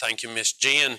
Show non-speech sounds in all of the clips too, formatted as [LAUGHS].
Thank you, Miss Jen.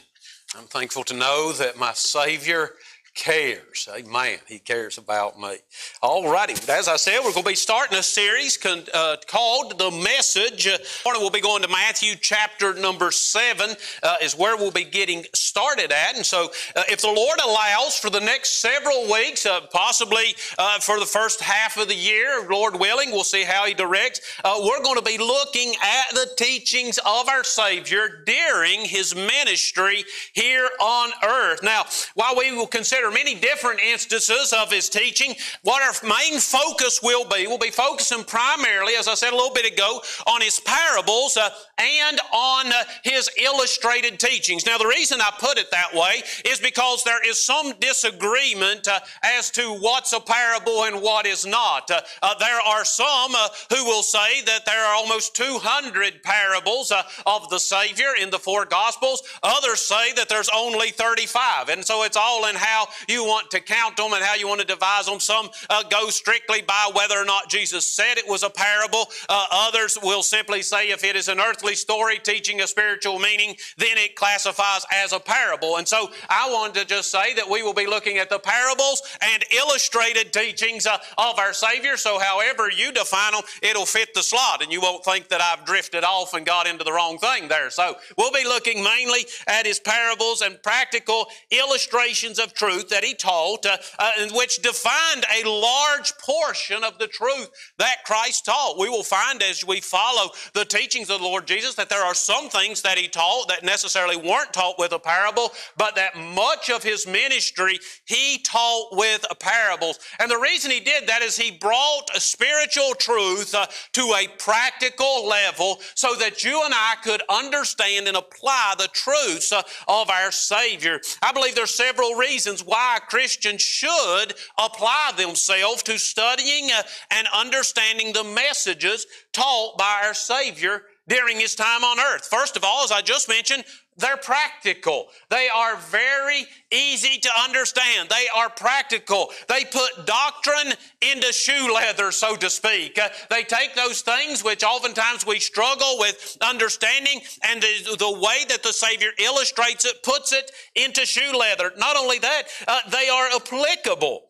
I'm thankful to know that my Savior cares. Amen. He cares about me. All righty. As I said, we're going to be starting a series con, uh, called The Message. Uh, morning we'll be going to Matthew chapter number 7 uh, is where we'll be getting started at. And so uh, if the Lord allows for the next several weeks, uh, possibly uh, for the first half of the year, Lord willing, we'll see how He directs, we're going to be looking at the teachings of our Savior during His ministry here on earth. Now, while we will consider consider many different instances of his teaching. What our main focus will be, we'll be focusing primarily, as I said a little bit ago, on his parables uh, and on uh, his illustrated teachings. Now, the reason I put it that way is because there is some disagreement uh, as to what's a parable and what is not. Uh, uh, there are some uh, who will say that there are almost 200 parables of the Savior in the four Gospels. Others say that there's only 35. And so it's all in how you want to count them and how you want to devise them. Some uh, go strictly by whether or not Jesus said it was a parable. Uh, others will simply say if it is an earthly story teaching a spiritual meaning, then it classifies as a parable. And so I wanted to just say that we will be looking at the parables and illustrated teachings uh, of our Savior. So however you define them, it'll fit the slot and you won't think that I've drifted off and got into the wrong thing there. So we'll be looking mainly at his parables and practical illustrations of truth truth that he taught, uh, uh, which defined a large portion of the truth that Christ taught. We will find as we follow the teachings of the Lord Jesus that there are some things that he taught that necessarily weren't taught with a parable, but that much of his ministry he taught with parables. And the reason he did that is he brought a spiritual truth uh, to a practical level so that you and I could understand and apply the truths uh, of our Savior. I believe there's several reasons why Christians should apply themselves to studying uh, and understanding the messages taught by our Savior during his time on earth. First of all, as I just mentioned, they're practical. They are very easy to understand. They are practical. They put doctrine into shoe leather, so to speak. Uh, they take those things which oftentimes we struggle with understanding, and the, the, way that the Savior illustrates it puts it into shoe leather. Not only that, uh, they are applicable.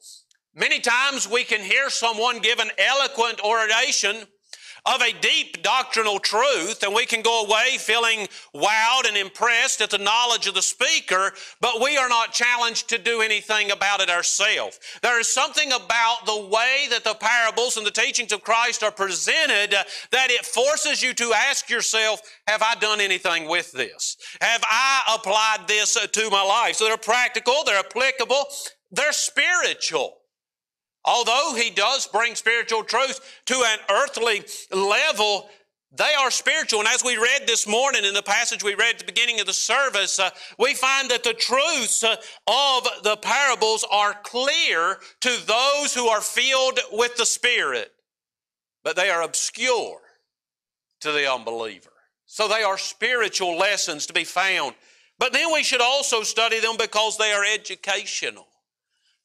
Many times we can hear someone give an eloquent oration of a deep doctrinal truth, and we can go away feeling wowed and impressed at the knowledge of the speaker, but we are not challenged to do anything about it ourselves. There is something about the way that the parables and the teachings of Christ are presented that it forces you to ask yourself, have I done anything with this? Have I applied this to my life? So they're practical, they're applicable, they're spiritual. Although he does bring spiritual truth to an earthly level, they are spiritual. And as we read this morning in the passage we read at the beginning of the service, uh, we find that the truths uh, of the parables are clear to those who are filled with the Spirit, but they are obscure to the unbeliever. So they are spiritual lessons to be found. But then we should also study them because they are educational.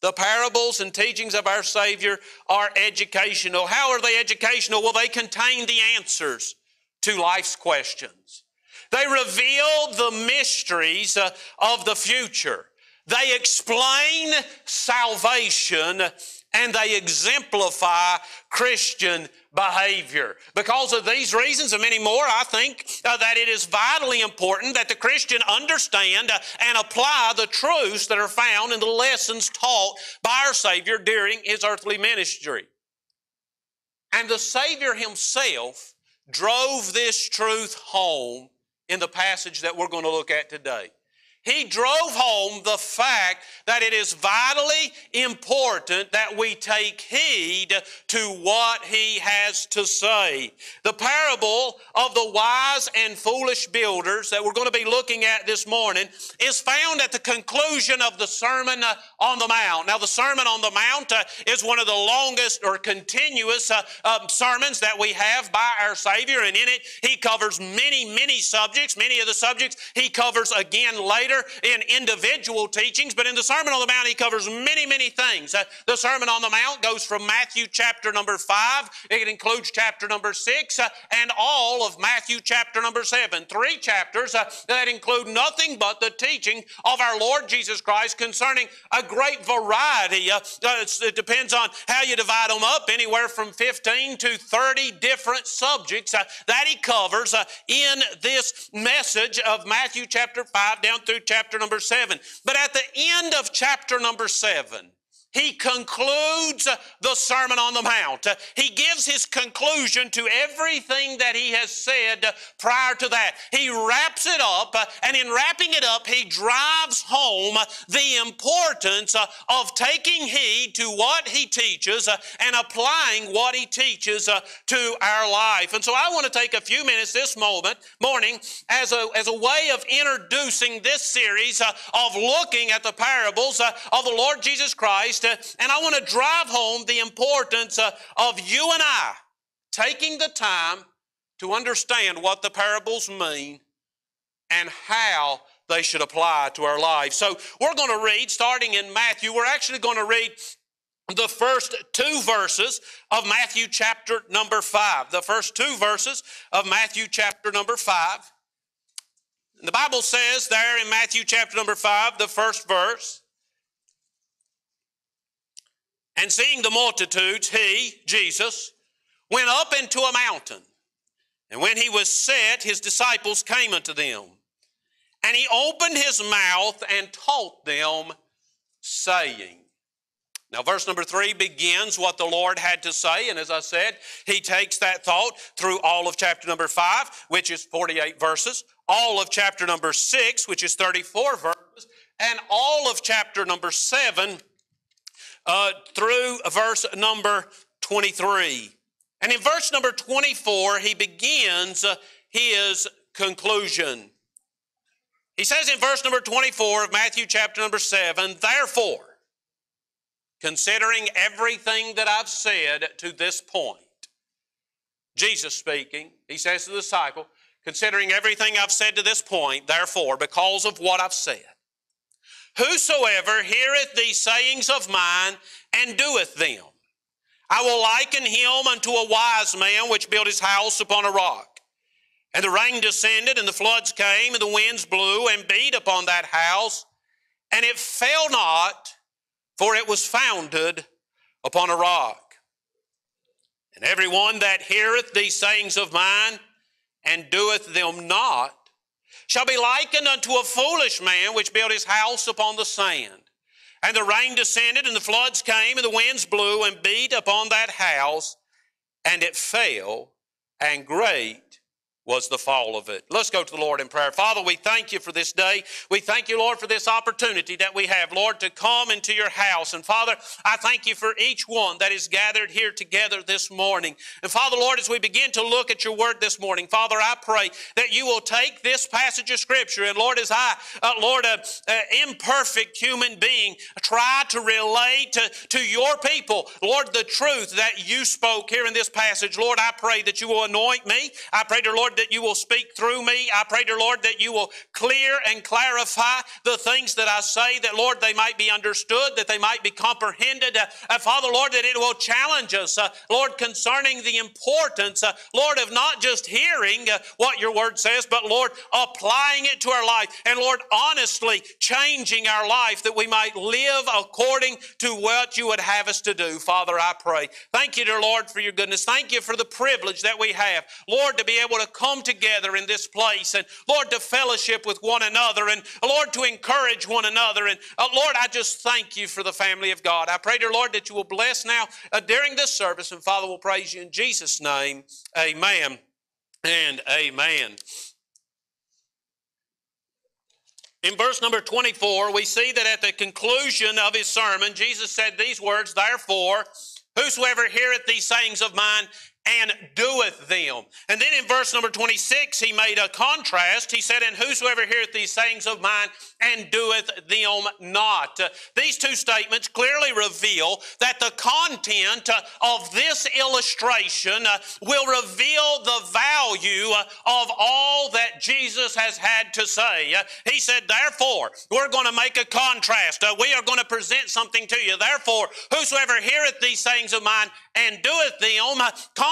The parables and teachings of our Savior are educational. How are they educational? Well, they contain the answers to life's questions. They reveal the mysteries uh, of the future. They explain salvation and they exemplify Christian behavior. Because of these reasons and many more, I think uh, that it is vitally important that the Christian understand uh, and apply the truths that are found in the lessons taught by our Savior during his earthly ministry. And the Savior himself drove this truth home in the passage that we're going to look at today. He drove home the fact that it is vitally important that we take heed to what he has to say. The parable of the wise and foolish builders that we're going to be looking at this morning is found at the conclusion of the Sermon on the Mount. Now, the Sermon on the Mount uh, is one of the longest or continuous uh, um, sermons that we have by our Savior, and in it he covers many, many subjects. Many of the subjects he covers again later in individual teachings, but in the Sermon on the Mount, he covers many, many things. Uh, the Sermon on the Mount goes from Matthew chapter number 5, it includes chapter number 6, uh, and all of Matthew chapter number 7. Three chapters uh, that include nothing but the teaching of our Lord Jesus Christ concerning a great variety. Uh, uh, it depends on how you divide them up, anywhere from 15 to 30 different subjects uh, that he covers in this message of Matthew chapter 5 down through chapter number 7. But at the end of chapter number 7, he concludes uh, the Sermon on the Mount. Uh, he gives his conclusion to everything that he has said uh, prior to that. He wraps it up, and in wrapping it up, he drives home the importance of taking heed to what he teaches and applying what he teaches to our life. And so I want to take a few minutes this moment, morning as a, as a way of introducing this series of looking at the parables of the Lord Jesus Christ and I want to drive home the importance uh, of you and I taking the time to understand what the parables mean and how they should apply to our lives. So we're going to read, starting in Matthew, we're actually going to read the first two verses of Matthew chapter number five. The first two verses of Matthew chapter number five. The Bible says there in Matthew chapter number five, the first verse, and seeing the multitudes, he, Jesus, went up into a mountain. And when he was set, his disciples came unto them. And he opened his mouth and taught them, saying, now, verse number three begins what the Lord had to say. And as I said, he takes that thought through all of chapter number five, which is 48 verses, all of chapter number six, which is 34 verses, and all of chapter number seven, uh, through verse number 23. And in verse number 24, he begins uh, his conclusion. He says in verse number 24 of Matthew chapter number 7, Therefore, considering everything that I've said to this point, Jesus speaking, he says to the disciple, Considering everything I've said to this point, therefore, because of what I've said, Whosoever heareth these sayings of mine and doeth them, I will liken him unto a wise man which built his house upon a rock. And the rain descended, and the floods came, and the winds blew and beat upon that house, and it fell not, for it was founded upon a rock. And every one that heareth these sayings of mine and doeth them not shall be likened unto a foolish man which built his house upon the sand. And the rain descended, and the floods came, and the winds blew and beat upon that house, and it fell, and great was the fall of it. Let's go to the Lord in prayer. Father, we thank you for this day. We thank you, Lord, for this opportunity that we have, Lord, to come into your house. And Father, I thank you for each one that is gathered here together this morning. And Father, Lord, as we begin to look at your word this morning, Father, I pray that you will take this passage of Scripture, and Lord, as I, uh, Lord, an imperfect human being, try to relate to, to your people, Lord, the truth that you spoke here in this passage, Lord, I pray that you will anoint me. I pray, dear Lord, that you will speak through me. I pray, dear Lord, that you will clear and clarify the things that I say, that, Lord, they might be understood, that they might be comprehended. Uh, uh, Father, Lord, that it will challenge us, uh, Lord, concerning the importance, uh, Lord, of not just hearing uh, what your word says, but, Lord, applying it to our life. And, Lord, honestly changing our life that we might live according to what you would have us to do. Father, I pray. Thank you, dear Lord, for your goodness. Thank you for the privilege that we have, Lord, to be able to come come together in this place and Lord, to fellowship with one another and Lord, to encourage one another. And uh, Lord, I just thank you for the family of God. I pray, dear Lord, that you will bless now uh, during this service. And Father, we'll praise you in Jesus' name. Amen and amen. In verse number 24, we see that at the conclusion of his sermon, Jesus said these words, Therefore, whosoever heareth these sayings of mine and doeth them. And then in verse number 26, he made a contrast. He said, And whosoever heareth these sayings of mine and doeth them not. These two statements clearly reveal that the content of this illustration uh, will reveal the value uh, of all that Jesus has had to say. He said, Therefore, we're going to make a contrast. Uh, we are going to present something to you. Therefore, whosoever heareth these sayings of mine and doeth them,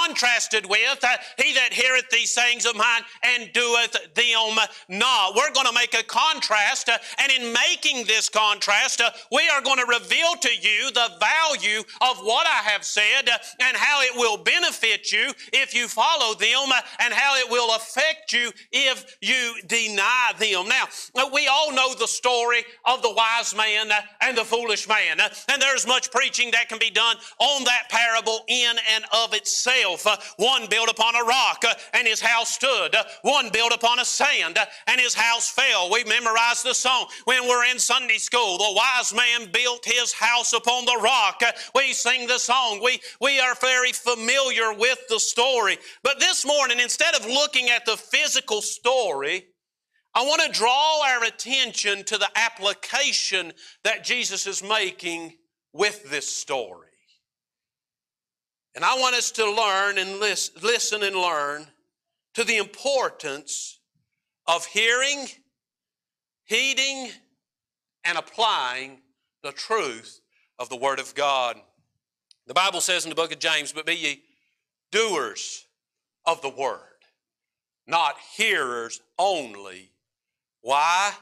contrasted with uh, he that heareth these sayings of mine and doeth them not. We're going to make a contrast, uh, and in making this contrast, uh, we are going to reveal to you the value of what I have said and how it will benefit you if you follow them and how it will affect you if you deny them. Now, we all know the story of the wise man and the foolish man, and there's much preaching that can be done on that parable in and of itself. Uh, one built upon a rock uh, and his house stood, uh, one built upon a sand and his house fell. We memorized the song when we're in Sunday school. The wise man built his house upon the rock. We sing the song. We, we are very familiar with the story. But this morning, instead of looking at the physical story, I want to draw our attention to the application that Jesus is making with this story. And I want us to learn and listen and learn to the importance of hearing, heeding, and applying the truth of the Word of God. The Bible says in the book of James, But be ye doers of the Word, not hearers only. Why?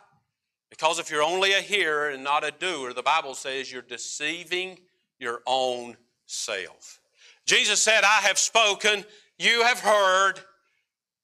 Because if you're only a hearer and not a doer, the Bible says you're deceiving your own self. Jesus said, I have spoken, you have heard,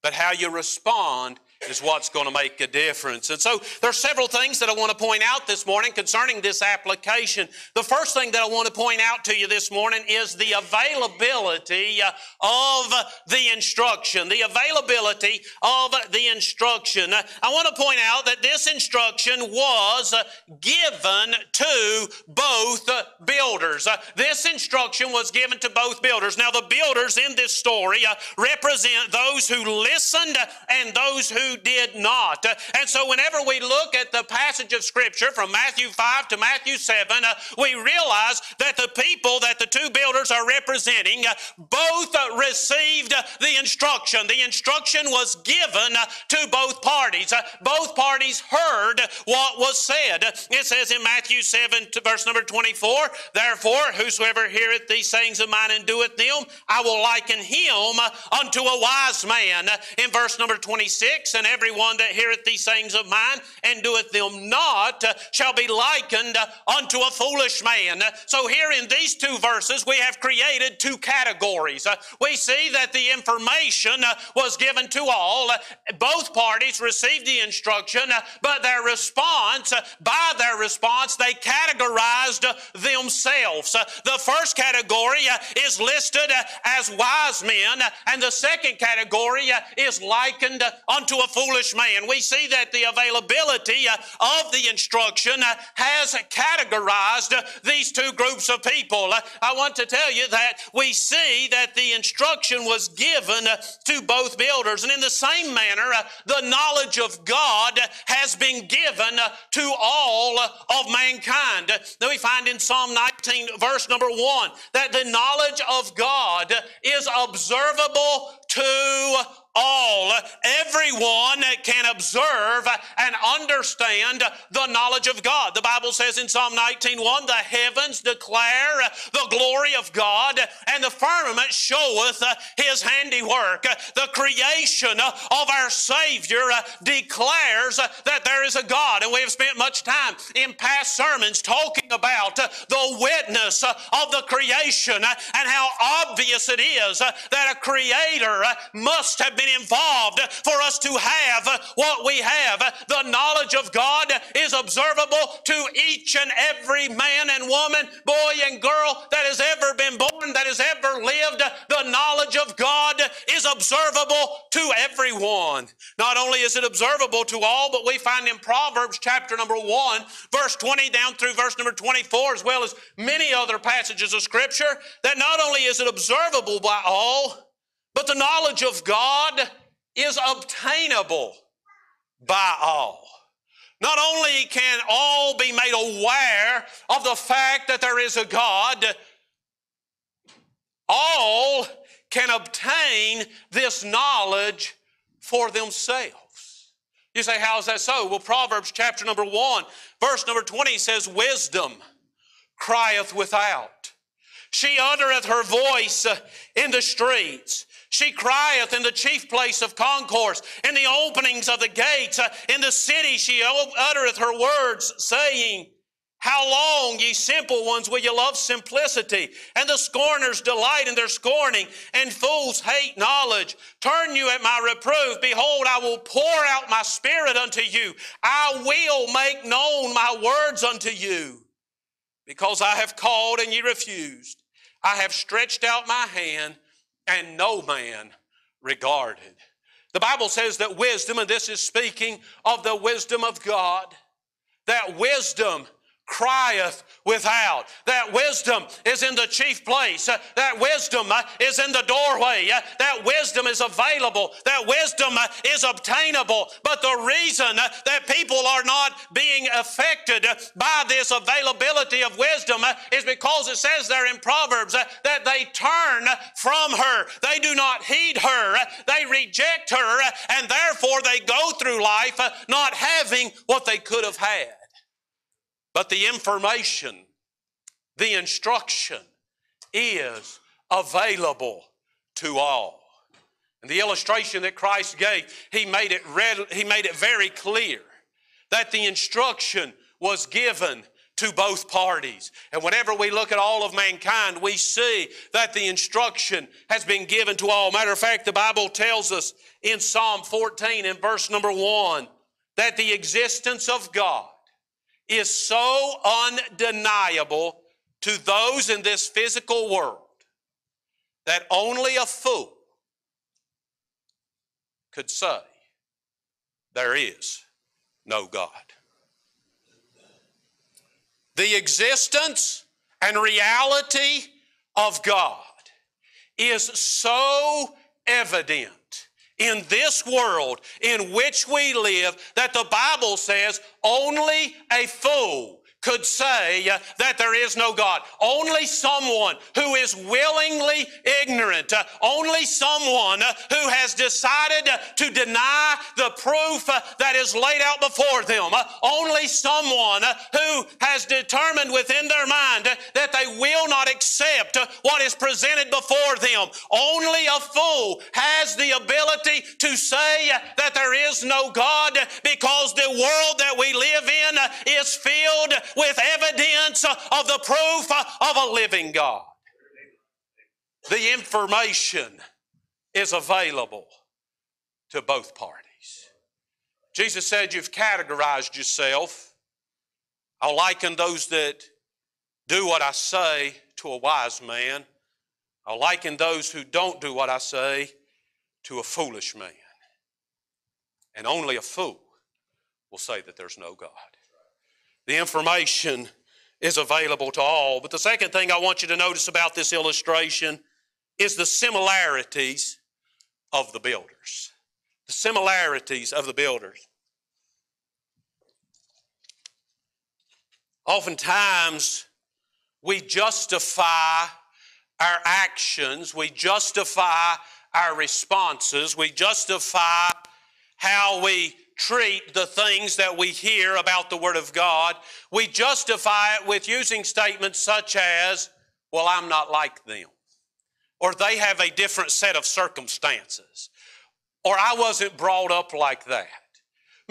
but how you respond is what's going to make a difference. And so there's several things that I want to point out this morning concerning this application. The first thing that I want to point out to you this morning is the availability uh, of the instruction. The availability of the instruction. Uh, I want to point out that this instruction was uh, given to both builders. This instruction was given to both builders. Now the builders in this story represent those who listened and those who did not. And so, whenever we look at the passage of Scripture from Matthew 5 to Matthew 7, uh, we realize that the people that the two builders are representing uh, both uh, received the instruction. The instruction was given to both parties. Both parties heard what was said. It says in Matthew 7 to verse number 24, Therefore, whosoever heareth these sayings of mine and doeth them, I will liken him unto a wise man. In verse number 26, and everyone that heareth these sayings of mine and doeth them not shall be likened unto a foolish man. So, here in these two verses, we have created two categories. We see that the information was given to all. Both parties received the instruction, but their response, by their response, they categorized themselves. The first category is listed as wise men, and the second category is likened unto a foolish man. We see that the availability uh, of the instruction uh, has categorized uh, these two groups of people. I want to tell you that we see that the instruction was given to both builders. And in the same manner, the knowledge of God has been given to all of mankind. Then we find in Psalm 19, verse number 1, that the knowledge of God is observable to all. Everyone can observe and understand the knowledge of God. The Bible says in Psalm 19:1, the heavens declare the glory of God, and the firmament showeth his handiwork. The creation of our Savior declares that there is a God, and we have spent much time in past sermons talking about the witness of the creation and how obvious it is that a creator must have been involved for us to have what we have. The knowledge of God is observable to each and every man and woman, boy and girl that has ever been born, that has ever lived. The knowledge of God is observable to everyone. Not only is it observable to all, but we find in Proverbs chapter number 1, verse 20 down through verse number 24, as well as many other passages of Scripture, that not only is it observable by all, But the knowledge of God is obtainable by all. Not only can all be made aware of the fact that there is a God, all can obtain this knowledge for themselves. You say, how is that so? Well, Proverbs chapter number 1, verse number 20 says, Wisdom crieth without. She uttereth her voice in the streets. She crieth in the chief place of concourse, in the openings of the gates. Uh, in the city she uttereth her words, saying, how long, ye simple ones, will you love simplicity? And the scorners delight in their scorning, and fools hate knowledge. Turn you at my reproof. Behold, I will pour out my spirit unto you. I will make known my words unto you. Because I have called and ye refused. I have stretched out my hand, and no man regarded. The Bible says that wisdom, and this is speaking of the wisdom of God, that wisdom crieth without. That wisdom is in the chief place. Uh, that wisdom uh, is in the doorway. Uh, that wisdom is available. That wisdom uh, is obtainable. But the reason uh, that people are not being affected uh, by this availability of wisdom is because it says there in Proverbs that they turn from her. They do not heed her. They reject her. And therefore they go through life not having what they could have had. But the information, the instruction is available to all. And the illustration that Christ gave, he made it read, he made it very clear that the instruction was given to both parties. And whenever we look at all of mankind, we see that the instruction has been given to all. Matter of fact, the Bible tells us in Psalm 14 in verse number 1 that the existence of God is so undeniable to those in this physical world that only a fool could say, There is no God. The existence and reality of God is so evident in this world in which we live that the Bible says only a fool could say that there is no God. Only someone who is willingly ignorant, only someone who has decided to deny the proof that is laid out before them, only someone who has determined within their mind that they will not accept what is presented before them. Only a fool has the ability to say that there is no God because the world that we live in is filled with evidence of the proof of a living God. The information is available to both parties. Jesus said, You've categorized yourself. I'll liken those that do what I say to a wise man. I'll liken those who don't do what I say to a foolish man. And only a fool will say that there's no God. The information is available to all. But the second thing I want you to notice about this illustration is the similarities of the builders. The similarities of the builders. Oftentimes, we justify our actions, we justify our responses, we justify how we treat the things that we hear about the Word of God. We justify it with using statements such as, well, I'm not like them. Or they have a different set of circumstances. Or I wasn't brought up like that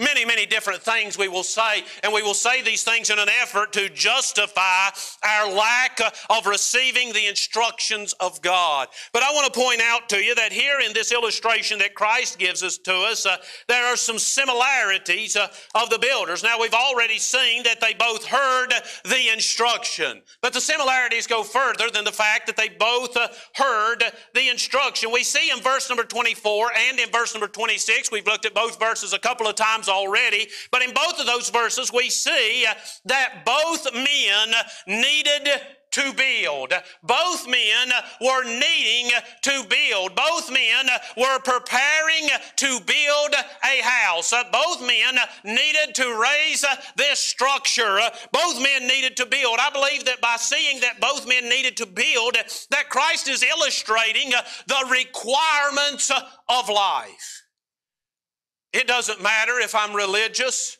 many, many different things we will say, and we will say these things in an effort to justify our lack of receiving the instructions of God. But I want to point out to you that here in this illustration that Christ gives us to us, uh, there are some similarities uh, of the builders. Now, we've already seen that they both heard the instruction, but the similarities go further than the fact that they both uh, heard the instruction. We see in verse number 24 and in verse number 26, we've looked at both verses a couple of times already. But in both of those verses, we see uh, that both men needed to build. Both men were needing to build. Both men were preparing to build a house. Uh, both men needed to raise uh, this structure. Both men needed to build. I believe that by seeing that both men needed to build, that Christ is illustrating the requirements of life. It doesn't matter if I'm religious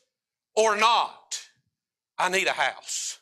or not. I need a house.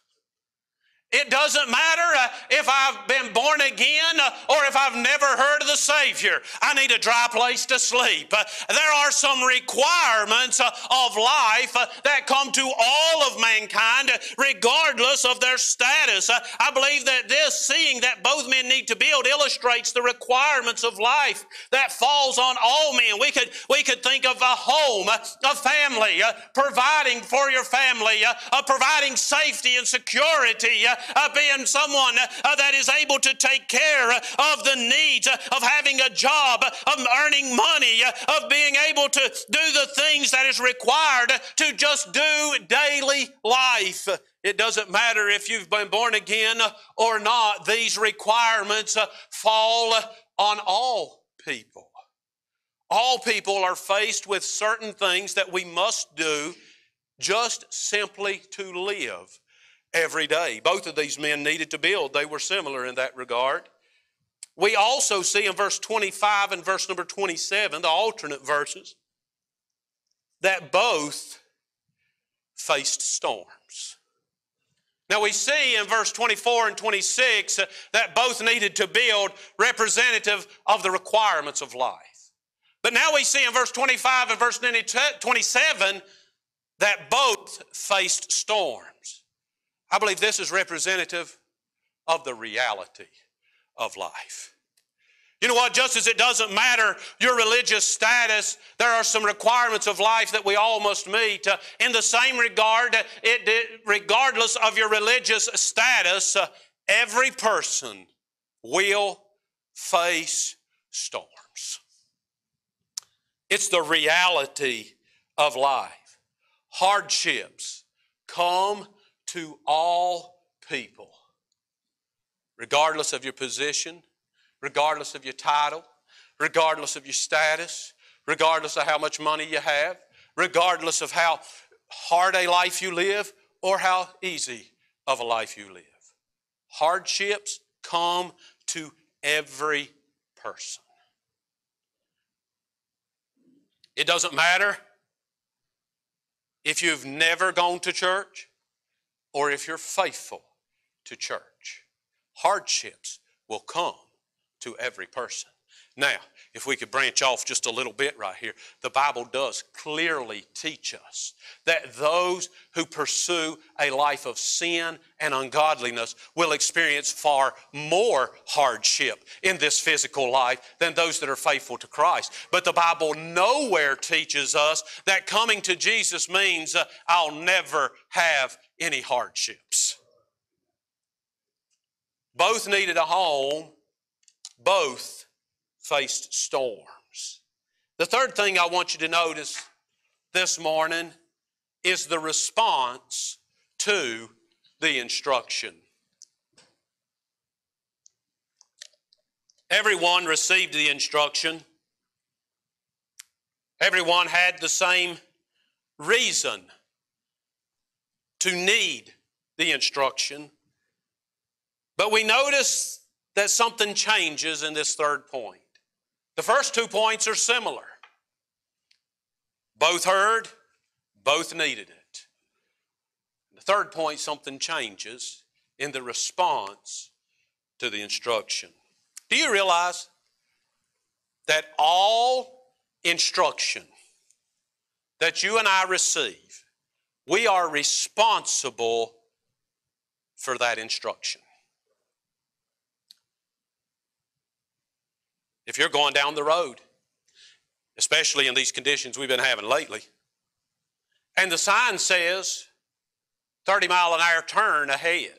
It doesn't matter uh, if I've been born again uh, or if I've never heard of the Savior. I need a dry place to sleep. Uh, there are some requirements uh, of life uh, that come to all of mankind, uh, regardless of their status. I believe that this, seeing that both men need to build, illustrates the requirements of life that falls on all men. We could, we could think of a home, a family, providing for your family, providing safety and security Uh, being someone uh, that is able to take care uh, of the needs uh, of having a job, of earning money, of being able to do the things that is required to just do daily life. It doesn't matter if you've been born again or not, these requirements fall on all people. All people are faced with certain things that we must do just simply to live every day. Both of these men needed to build, they were similar in that regard. We also see in verse 25 and verse number 27, the alternate verses, that both faced storms. Now we see in verse 24 and 26 that both needed to build representative of the requirements of life. But now we see in verse 25 and verse 27 that both faced storms. I believe this is representative of the reality of life. You know what? Just as it doesn't matter your religious status, there are some requirements of life that we all must meet. Uh, in the same regard, it, regardless of your religious status, uh, every person will face storms. It's the reality of life. Hardships come to all people, regardless of your position, regardless of your title, regardless of your status, regardless of how much money you have, regardless of how hard a life you live or how easy of a life you live. Hardships come to every person. It doesn't matter if you've never gone to church or if you're faithful to church. Hardships will come to every person. Now, if we could branch off just a little bit right here, the Bible does clearly teach us that those who pursue a life of sin and ungodliness will experience far more hardship in this physical life than those that are faithful to Christ. But the Bible nowhere teaches us that coming to Jesus means uh, I'll never have any hardships. Both needed a home, both faced storms. The third thing I want you to notice this morning is the response to the instruction. Everyone received the instruction. Everyone had the same reason to need the instruction. But we notice that something changes in this third point. The first two points are similar. Both heard, both needed it. The third point, something changes in the response to the instruction. Do you realize that all instruction that you and I receive, we are responsible for that instruction? If you're going down the road, especially in these conditions we've been having lately, and the sign says 30 mile an hour turn ahead,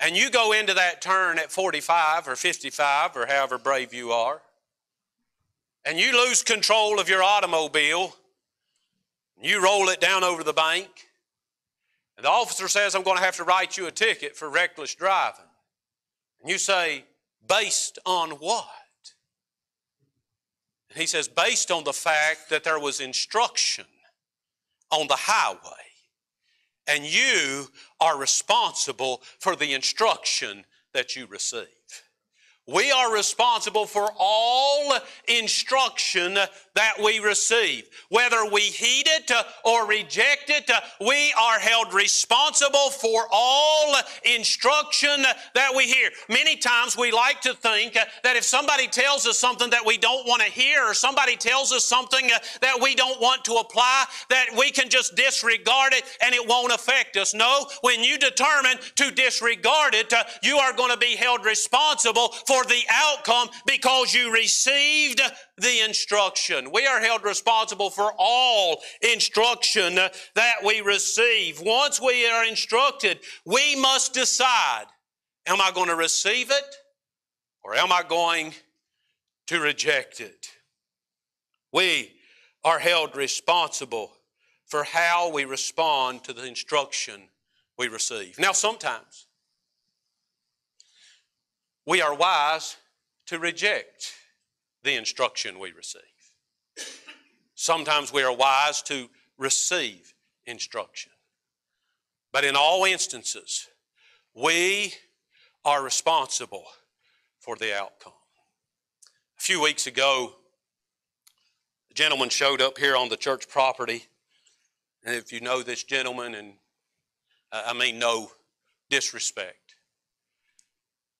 and you go into that turn at 45 or 55 or however brave you are, and you lose control of your automobile, you roll it down over the bank, And the officer says, I'm going to have to write you a ticket for reckless driving. And you say, based on what? He says, based on the fact that there was instruction on the highway, and you are responsible for the instruction that you receive. We are responsible for all instruction that we receive. Whether we heed it uh, or reject it, uh, we are held responsible for all instruction that we hear. Many times we like to think uh, that if somebody tells us something that we don't want to hear or somebody tells us something that we don't want to apply, that we can just disregard it and it won't affect us. No, when you determine to disregard it, you are going to be held responsible for for the outcome because you received the instruction. We are held responsible for all instruction that we receive. Once we are instructed, we must decide am I going to receive it or am I going to reject it? We are held responsible for how we respond to the instruction we receive. Now, sometimes we are wise to reject the instruction we receive. Sometimes we are wise to receive instruction. But in all instances, we are responsible for the outcome. A few weeks ago, a gentleman showed up here on the church property. And if you know this gentleman, and I mean no disrespect,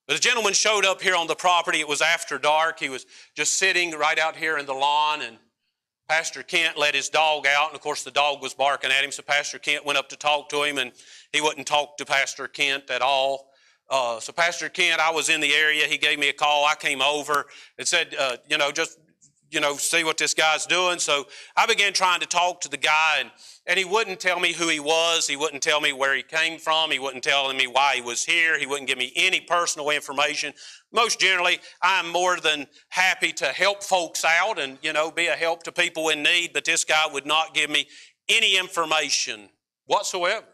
but a gentleman showed up here on the property. It was after dark. He was just sitting right out here in the lawn, and Pastor Kent let his dog out. And of course, the dog was barking at him. So Pastor Kent went up to talk to him, and he wouldn't talk to Pastor Kent at all. Uh, so Pastor Kent, I was in the area. He gave me a call. I came over and said, uh, you know, just you know, see what this guy's doing. So I began trying to talk to the guy, and, and he wouldn't tell me who he was. He wouldn't tell me where he came from. He wouldn't tell me why he was here. He wouldn't give me any personal information. Most generally, I'm more than happy to help folks out and, you know, be a help to people in need, but this guy would not give me any information whatsoever.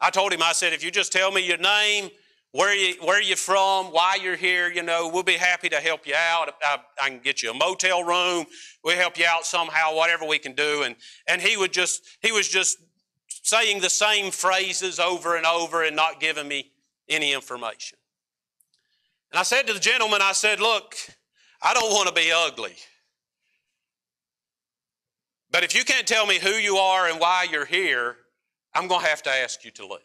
I told him, I said, if you just tell me your name, where you where you from, why you're here. You know, we'll be happy to help you out. I, I, can get you a motel room. We'll help you out somehow, whatever we can do. And and he would just he was just saying the same phrases over and over and not giving me any information. And I said to the gentleman, I said, look, I don't want to be ugly. But if you can't tell me who you are and why you're here, I'm going to have to ask you to leave.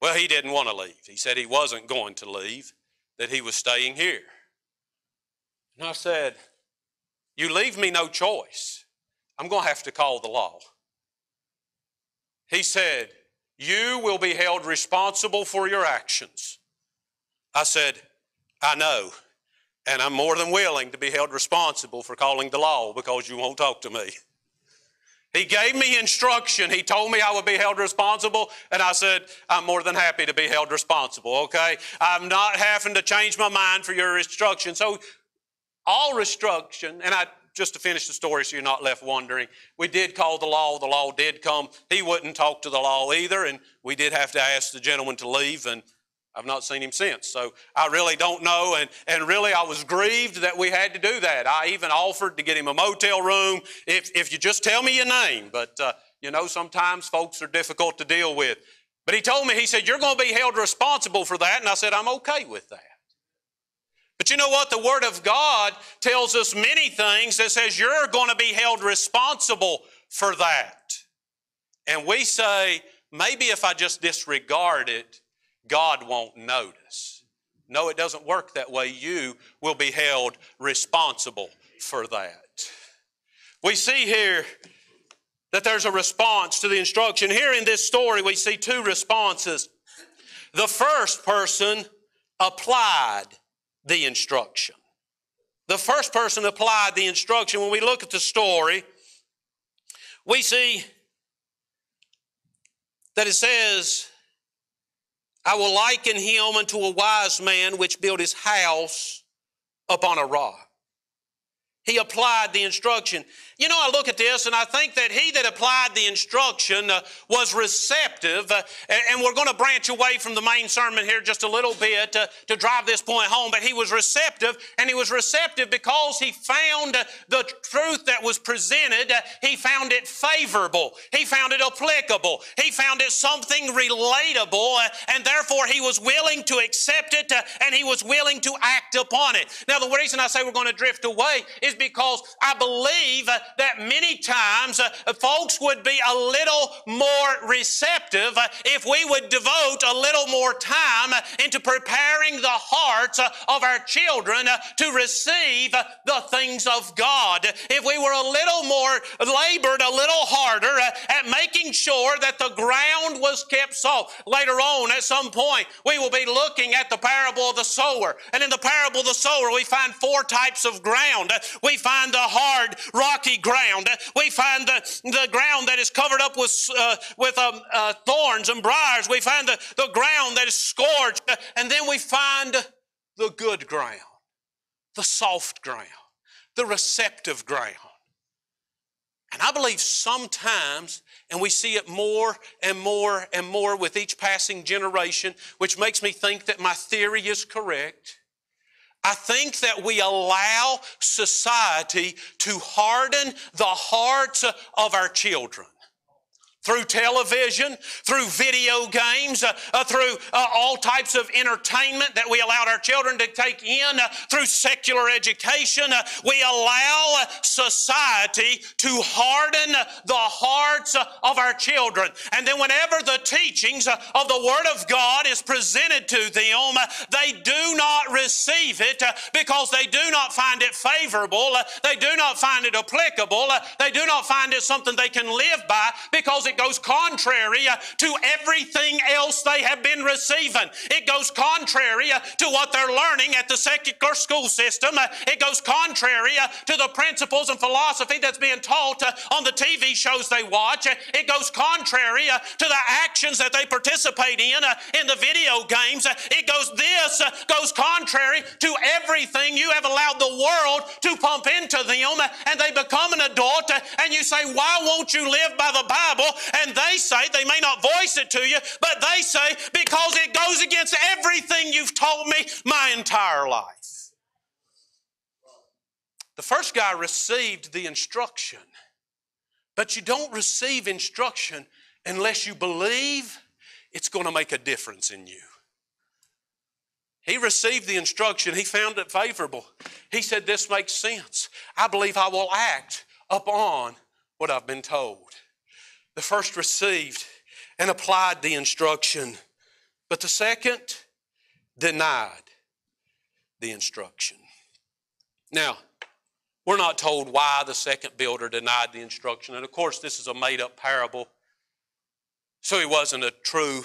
Well, he didn't want to leave. He said he wasn't going to leave, that he was staying here. And I said, You leave me no choice. I'm going to have to call the law. He said, You will be held responsible for your actions. I said, I know, and I'm more than willing to be held responsible for calling the law because you won't talk to me. [LAUGHS] He gave me instruction. He told me I would be held responsible, and I said, I'm more than happy to be held responsible, okay? I'm not having to change my mind for your instruction. So, all restriction, and I just to finish the story so you're not left wondering, we did call the law. The law did come. He wouldn't talk to the law either, and we did have to ask the gentleman to leave, and I've not seen him since. So I really don't know. And, and really, I was grieved that we had to do that. I even offered to get him a motel room if, if you just tell me your name. But, uh, you know, sometimes folks are difficult to deal with. But he told me, he said, You're going to be held responsible for that. And I said, I'm okay with that. But you know what? The Word of God tells us many things that says you're going to be held responsible for that. And we say, maybe if I just disregard it, God won't notice. No, it doesn't work that way. You will be held responsible for that. We see here that there's a response to the instruction. Here in this story, we see two responses. The first person applied the instruction. The first person applied the instruction. When we look at the story, we see that it says I will liken him unto a wise man which built his house upon a rock. He applied the instruction. You know, I look at this and I think that he that applied the instruction uh, was receptive. Uh, and, we're going to branch away from the main sermon here just a little bit uh, to drive this point home. But he was receptive, and he was receptive because he found uh, the truth that was presented, uh, he found it favorable. He found it applicable. He found it something relatable, uh, and therefore he was willing to accept it and he was willing to act upon it. Now, the reason I say we're going to drift away is because I believe that many times uh, folks would be a little more receptive uh, if we would devote a little more time uh, into preparing the hearts of our children to receive the things of God. If we were a little more labored, a little harder at making sure that the ground was kept soft. Later on, at some point, we will be looking at the parable of the sower. And in the parable of the sower, we find four types of ground. We find the hard, rocky ground. We find the, the ground that is covered up with, uh, with um, uh, thorns and briars. We find the, the ground that is scorched. And then we find the good ground, the soft ground, the receptive ground. And I believe sometimes, and we see it more and more and more with each passing generation, which makes me think that my theory is correct I think that we allow society to harden the hearts of our children through television, through video games, uh, uh, through uh, all types of entertainment that we allowed our children to take in, uh, through secular education. Uh, we allow uh, society to harden the hearts of our children. And then, whenever the teachings of the Word of God is presented to them, they do not receive it because they do not find it favorable, they do not find it applicable, they do not find it something they can live by because it goes contrary uh, to everything else they have been receiving. It goes contrary uh, to what they're learning at the secular school system. Uh, it goes contrary uh, to the principles and philosophy that's being taught uh, on the TV shows they watch. Uh, it goes contrary to the actions that they participate in in the video games. It goes, this goes contrary to everything you have allowed the world to pump into them, and they become an adult, and you say, Why won't you live by the Bible? And they say, they may not voice it to you, but they say, because it goes against everything you've told me my entire life. The first guy received the instruction, but you don't receive instruction unless you believe it's going to make a difference in you. He received the instruction, he found it favorable. He said, This makes sense. I believe I will act upon what I've been told. The first received and applied the instruction, but the second denied the instruction. Now, we're not told why the second builder denied the instruction. And of course, this is a made up parable. So he wasn't a true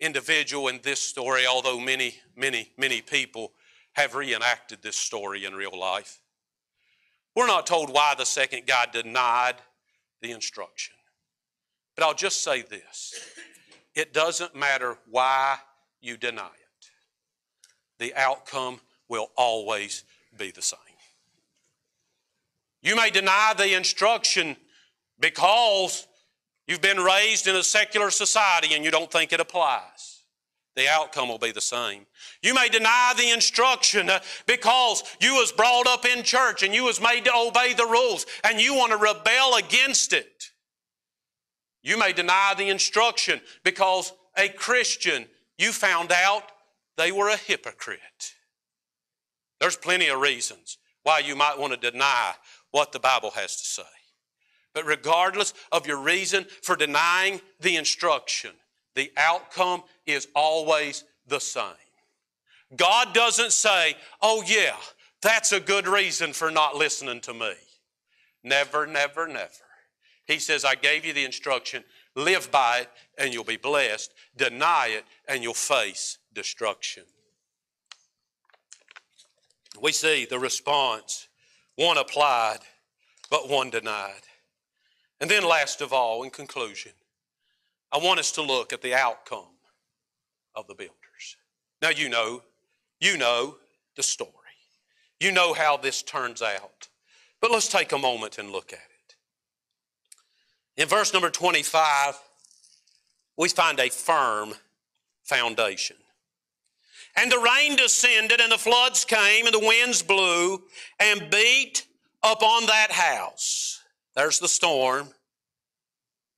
individual in this story, although many, many, many people have reenacted this story in real life. We're not told why the second guy denied the instruction. But I'll just say this it doesn't matter why you deny it, the outcome will always be the same. You may deny the instruction because you've been raised in a secular society and you don't think it applies. The outcome will be the same. You may deny the instruction uh, because you was brought up in church and you was made to obey the rules and you want to rebel against it. You may deny the instruction because a Christian, you found out they were a hypocrite. There's plenty of reasons why you might want to deny what the Bible has to say. But regardless of your reason for denying the instruction, the outcome is always the same. God doesn't say, oh, yeah, that's a good reason for not listening to me. Never, never, never. He says, I gave you the instruction, live by it and you'll be blessed. Deny it and you'll face destruction. We see the response one applied, but one denied. And then, last of all, in conclusion, I want us to look at the outcome of the builders. Now, you know, you know the story. You know how this turns out. But let's take a moment and look at it. In verse number 25, we find a firm foundation. And the rain descended, and the floods came, and the winds blew and beat upon that house. There's the storm.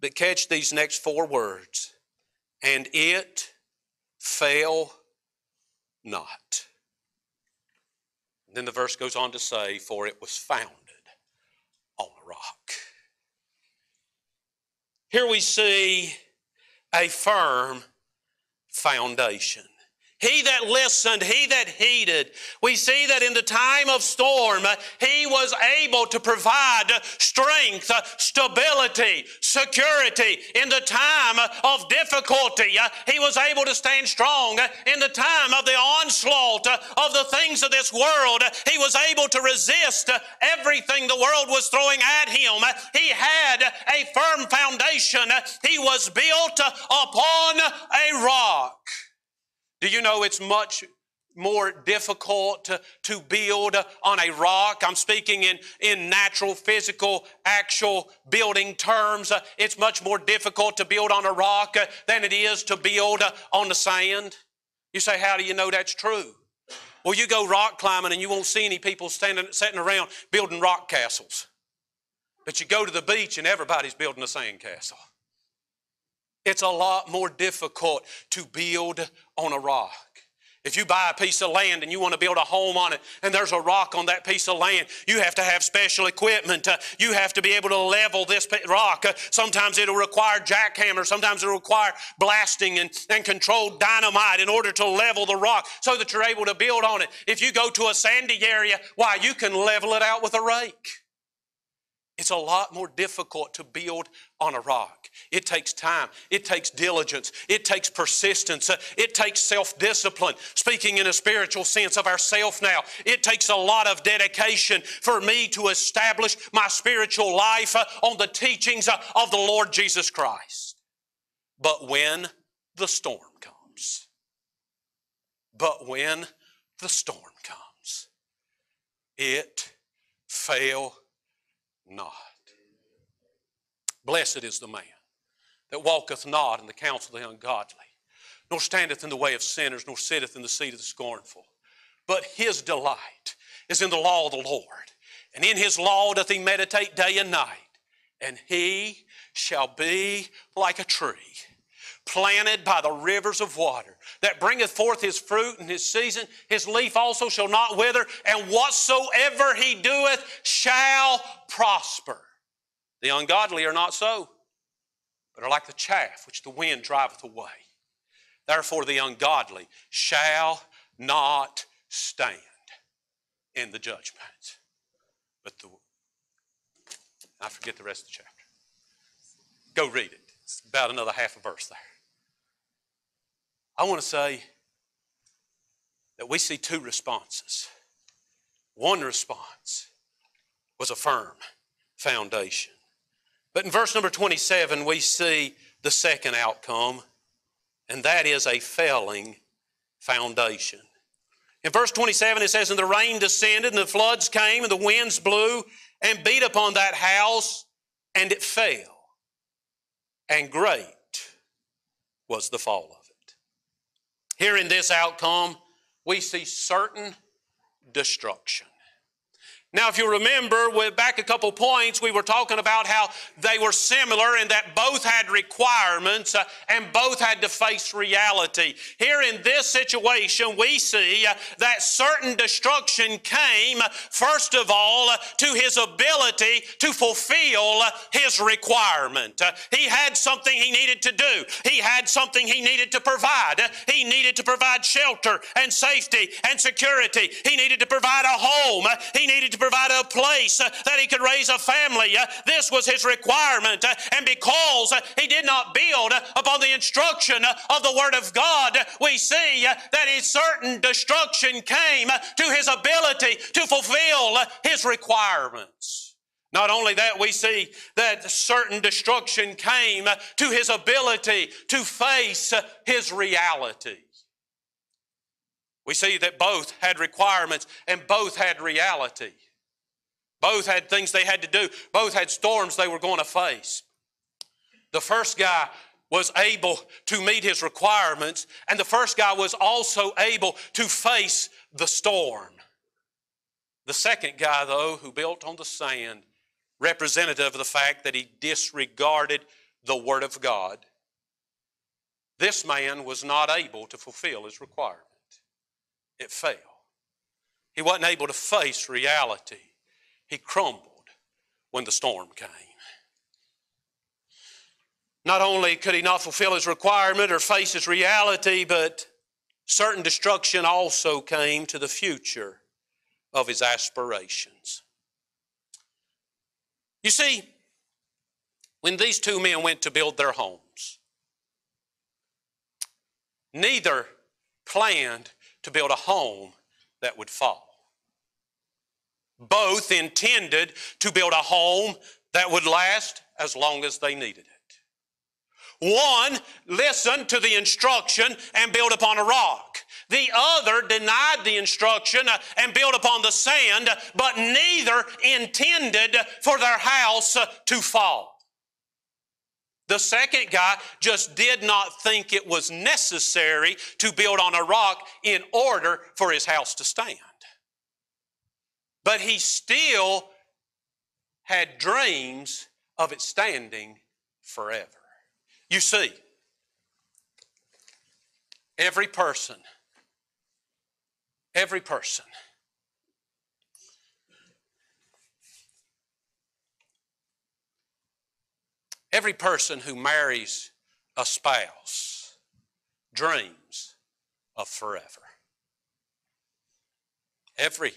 But catch these next four words and it fell not. And then the verse goes on to say, For it was founded on a rock. Here we see a firm foundation. He that listened, he that heeded. We see that in the time of storm, he was able to provide strength, stability, security. In the time of difficulty, he was able to stand strong. In the time of the onslaught of the things of this world, he was able to resist everything the world was throwing at him. He had a firm foundation. He was built upon a rock. Do you know it's much more difficult to, to build on a rock? I'm speaking in, in natural, physical, actual building terms. Uh, it's much more difficult to build on a rock uh, than it is to build uh, on the sand. You say, How do you know that's true? Well, you go rock climbing and you won't see any people standing, sitting around building rock castles. But you go to the beach and everybody's building a sand castle. It's a lot more difficult to build on a rock. If you buy a piece of land and you want to build a home on it and there's a rock on that piece of land, you have to have special equipment. Uh, you have to be able to level this rock. Uh, sometimes it'll require jackhammers. Sometimes it'll require blasting and, and controlled dynamite in order to level the rock so that you're able to build on it. If you go to a sandy area, why, you can level it out with a rake. It's a lot more difficult to build on a rock. It takes time. It takes diligence. It takes persistence. Uh, it takes self discipline. Speaking in a spiritual sense of ourself now, it takes a lot of dedication for me to establish my spiritual life uh, on the teachings uh, of the Lord Jesus Christ. But when the storm comes, but when the storm comes, it fell not. Blessed is the man that walketh not in the counsel of the ungodly, nor standeth in the way of sinners, nor sitteth in the seat of the scornful. But his delight is in the law of the Lord, and in his law doth he meditate day and night, and he shall be like a tree planted by the rivers of water, that bringeth forth his fruit in his season. His leaf also shall not wither, and whatsoever he doeth shall prosper. The ungodly are not so, but are like the chaff which the wind driveth away. Therefore, the ungodly shall not stand in the judgment. But the, I forget the rest of the chapter. Go read it. It's about another half a verse there. I want to say that we see two responses. One response was a firm foundation. But in verse number 27, we see the second outcome, and that is a failing foundation. In verse 27, it says, And the rain descended, and the floods came, and the winds blew and beat upon that house, and it fell. And great was the fall. Here in this outcome, we see certain destruction. Now, if you remember, back a couple points, we were talking about how they were similar in that both had requirements uh, and both had to face reality. Here in this situation, we see uh, that certain destruction came, first of all, uh, to his ability to fulfill his requirement. He had something he needed to do, he had something he needed to provide. He needed to provide shelter and safety and security, he needed to provide a home, he needed to provide a place uh, that he could raise a family. Uh, this was his requirement. Uh, and because uh, he did not build uh, upon the instruction uh, of the Word of God, we see that a certain destruction came to his ability to fulfill his requirements. Not only that, we see that certain destruction came to his ability to face his reality. We see that both had requirements and both had reality. Both had things they had to do. Both had storms they were going to face. The first guy was able to meet his requirements, and the first guy was also able to face the storm. The second guy, though, who built on the sand, representative of the fact that he disregarded the Word of God, this man was not able to fulfill his requirement. It failed. He wasn't able to face reality. He crumbled when the storm came. Not only could he not fulfill his requirement or face his reality, but certain destruction also came to the future of his aspirations. You see, when these two men went to build their homes, neither planned to build a home that would fall. Both intended to build a home that would last as long as they needed it. One listened to the instruction and built upon a rock. The other denied the instruction uh, and built upon the sand, but neither intended for their house uh, to fall. The second guy just did not think it was necessary to build on a rock in order for his house to stand. But he still had dreams of it standing forever. You see, every person, every person Every person who marries a spouse dreams of forever. Every,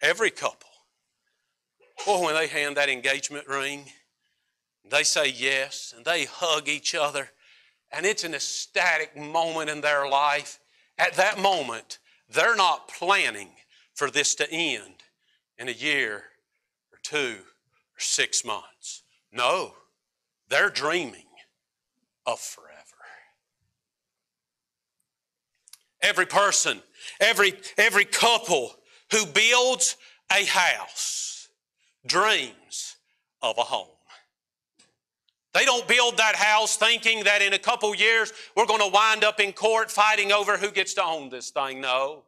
every couple. Boy, when they hand that engagement ring, they say yes, and they hug each other, and it's an ecstatic moment in their life. At that moment, they're not planning for this to end in a year or two or six months. No, they're dreaming of forever. Every person, every, every couple who builds a house dreams of a home. They don't build that house thinking that in a couple years we're going to wind up in court fighting over who gets to own this thing. No.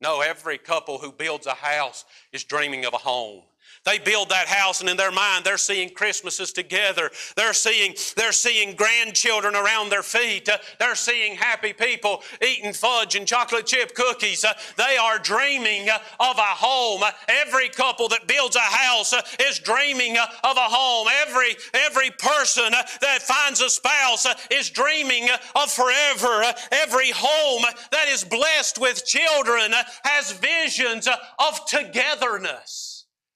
No, every couple who builds a house is dreaming of a home. They build that house and in their mind they're seeing Christmases together. They're seeing, they're seeing grandchildren around their feet. Uh, they're seeing happy people eating fudge and chocolate chip cookies. Uh, they are dreaming uh, of a home. Every couple that builds a house uh, is dreaming uh, of a home. Every, every person uh, that finds a spouse is dreaming of forever. Every home that is blessed with children has visions of togetherness.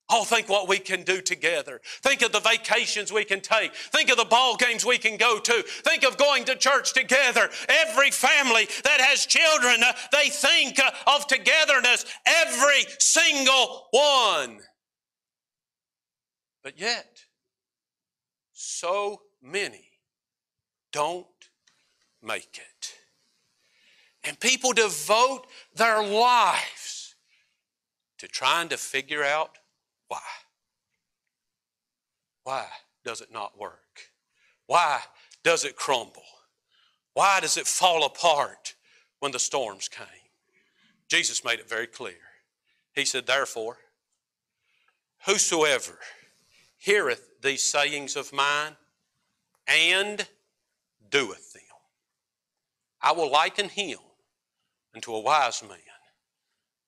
Oh, think what we can do together. Think of the vacations we can take. Think of the ball games we can go to. Think of going to church together. Every family that has children, uh, they think uh, of togetherness. Every single one. But yet, so many don't make it. And people devote their lives to trying to figure out why? Why does it not work? Why does it crumble? Why does it fall apart when the storms came? Jesus made it very clear. He said, Therefore, whosoever heareth these sayings of mine and doeth them, I will liken him unto a wise man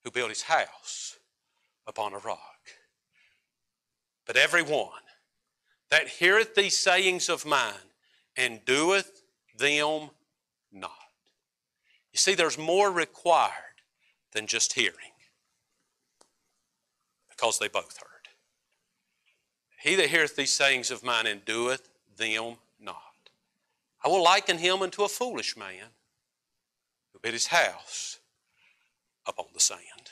who built his house upon a rock. But every one that heareth these sayings of mine and doeth them not. You see, there's more required than just hearing because they both heard. He that heareth these sayings of mine and doeth them not. I will liken him unto a foolish man who built his house upon the sand.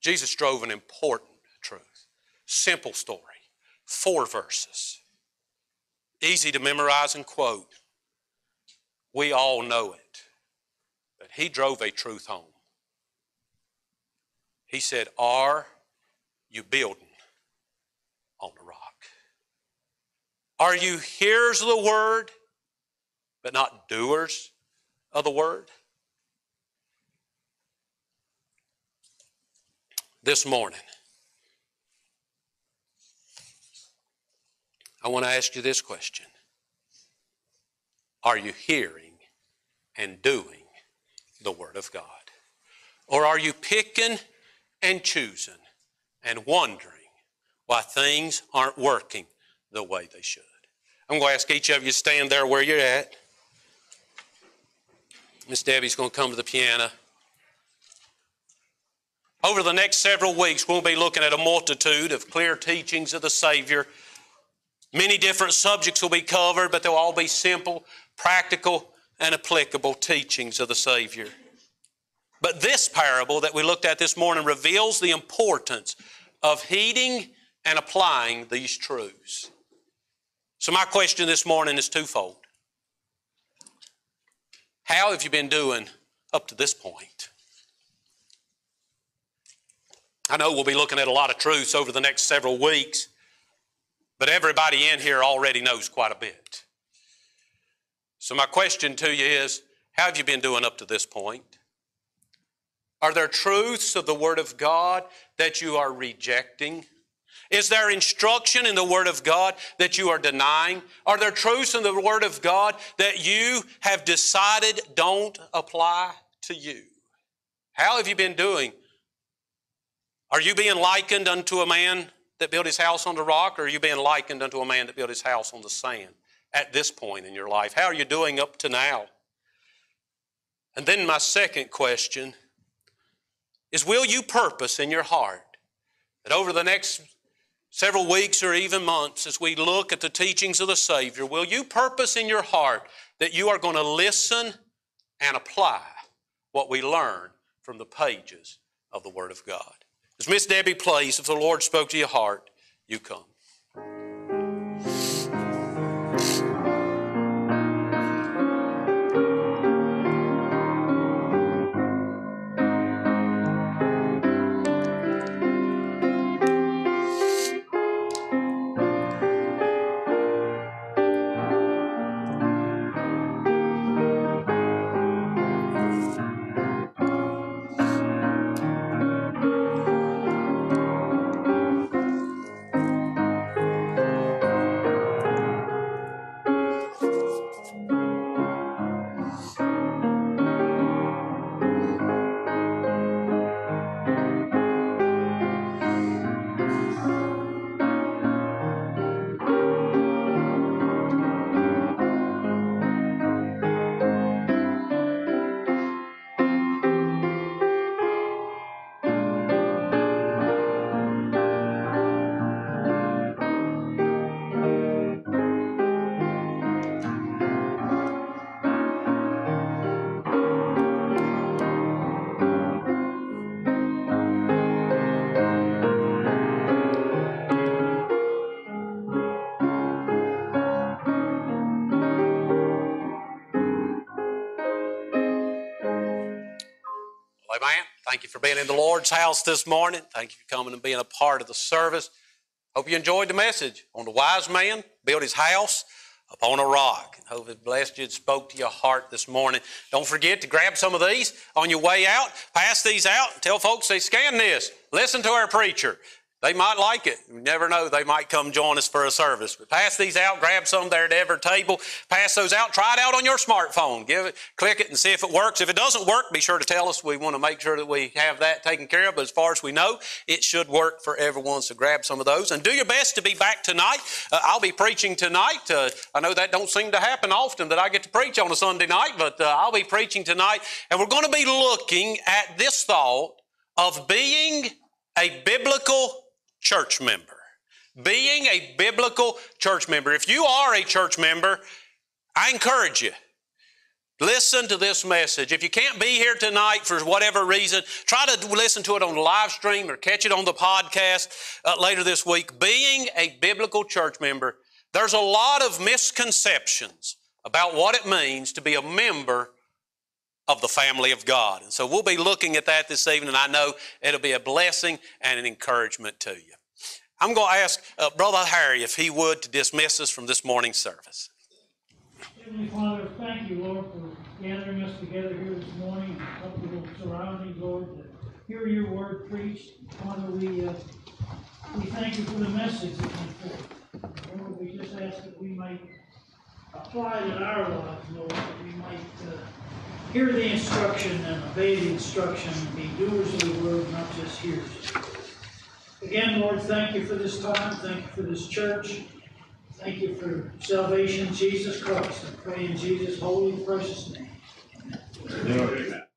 Jesus drove an important Simple story. Four verses. Easy to memorize and quote. We all know it. But he drove a truth home. He said, Are you building on the rock? Are you hearers of the word, but not doers of the word? This morning, I want to ask you this question Are you hearing and doing the Word of God? Or are you picking and choosing and wondering why things aren't working the way they should? I'm going to ask each of you to stand there where you're at. Miss Debbie's going to come to the piano. Over the next several weeks, we'll be looking at a multitude of clear teachings of the Savior. Many different subjects will be covered, but they'll all be simple, practical, and applicable teachings of the Savior. But this parable that we looked at this morning reveals the importance of heeding and applying these truths. So, my question this morning is twofold How have you been doing up to this point? I know we'll be looking at a lot of truths over the next several weeks, but everybody in here already knows quite a bit. So, my question to you is how have you been doing up to this point? Are there truths of the Word of God that you are rejecting? Is there instruction in the Word of God that you are denying? Are there truths in the Word of God that you have decided don't apply to you? How have you been doing are you being likened unto a man that built his house on the rock, or are you being likened unto a man that built his house on the sand at this point in your life? How are you doing up to now? And then my second question is Will you purpose in your heart that over the next several weeks or even months, as we look at the teachings of the Savior, will you purpose in your heart that you are going to listen and apply what we learn from the pages of the Word of God? As Miss Debbie plays, if the Lord spoke to your heart, you come. Thank you for being in the Lord's house this morning. Thank you for coming and being a part of the service. Hope you enjoyed the message on the wise man built his house upon a rock. Hope it blessed you and spoke to your heart this morning. Don't forget to grab some of these on your way out. Pass these out. Tell folks, they scan this. Listen to our preacher. They might like it. You never know, they might come join us for a service. But pass these out, grab some there at every table, pass those out, try it out on your smartphone. Give it, click it and see if it works. If it doesn't work, be sure to tell us. We want to make sure that we have that taken care of. But as far as we know, it should work for everyone. So grab some of those and do your best to be back tonight. Uh, I'll be preaching tonight. Uh, I know that don't seem to happen often that I get to preach on a Sunday night, but uh, I'll be preaching tonight. And we're going to be looking at this thought of being a biblical church member. Being a biblical church member. If you are a church member, I encourage you. Listen to this message. If you can't be here tonight for whatever reason, try to listen to it on the live stream or catch it on the podcast uh, later this week. Being a biblical church member, there's a lot of misconceptions about what it means to be a member of the family of God. And so we'll be looking at that this evening. I know it'll be a blessing and an encouragement to you. I'm going to ask uh, Brother Harry if he would to dismiss us from this morning's service. Heavenly Father, thank you, Lord, for gathering us together here this morning in comfortable surroundings, Lord, to hear your word preached. Father, we, uh, we thank you for the message that went forth. Lord, we just ask that we might apply it in our lives, Lord, that we might uh, hear the instruction and obey the instruction and be doers of the word, not just hearers. Again, Lord, thank you for this time. Thank you for this church. Thank you for salvation, Jesus Christ. I pray in Jesus' holy precious name. Amen.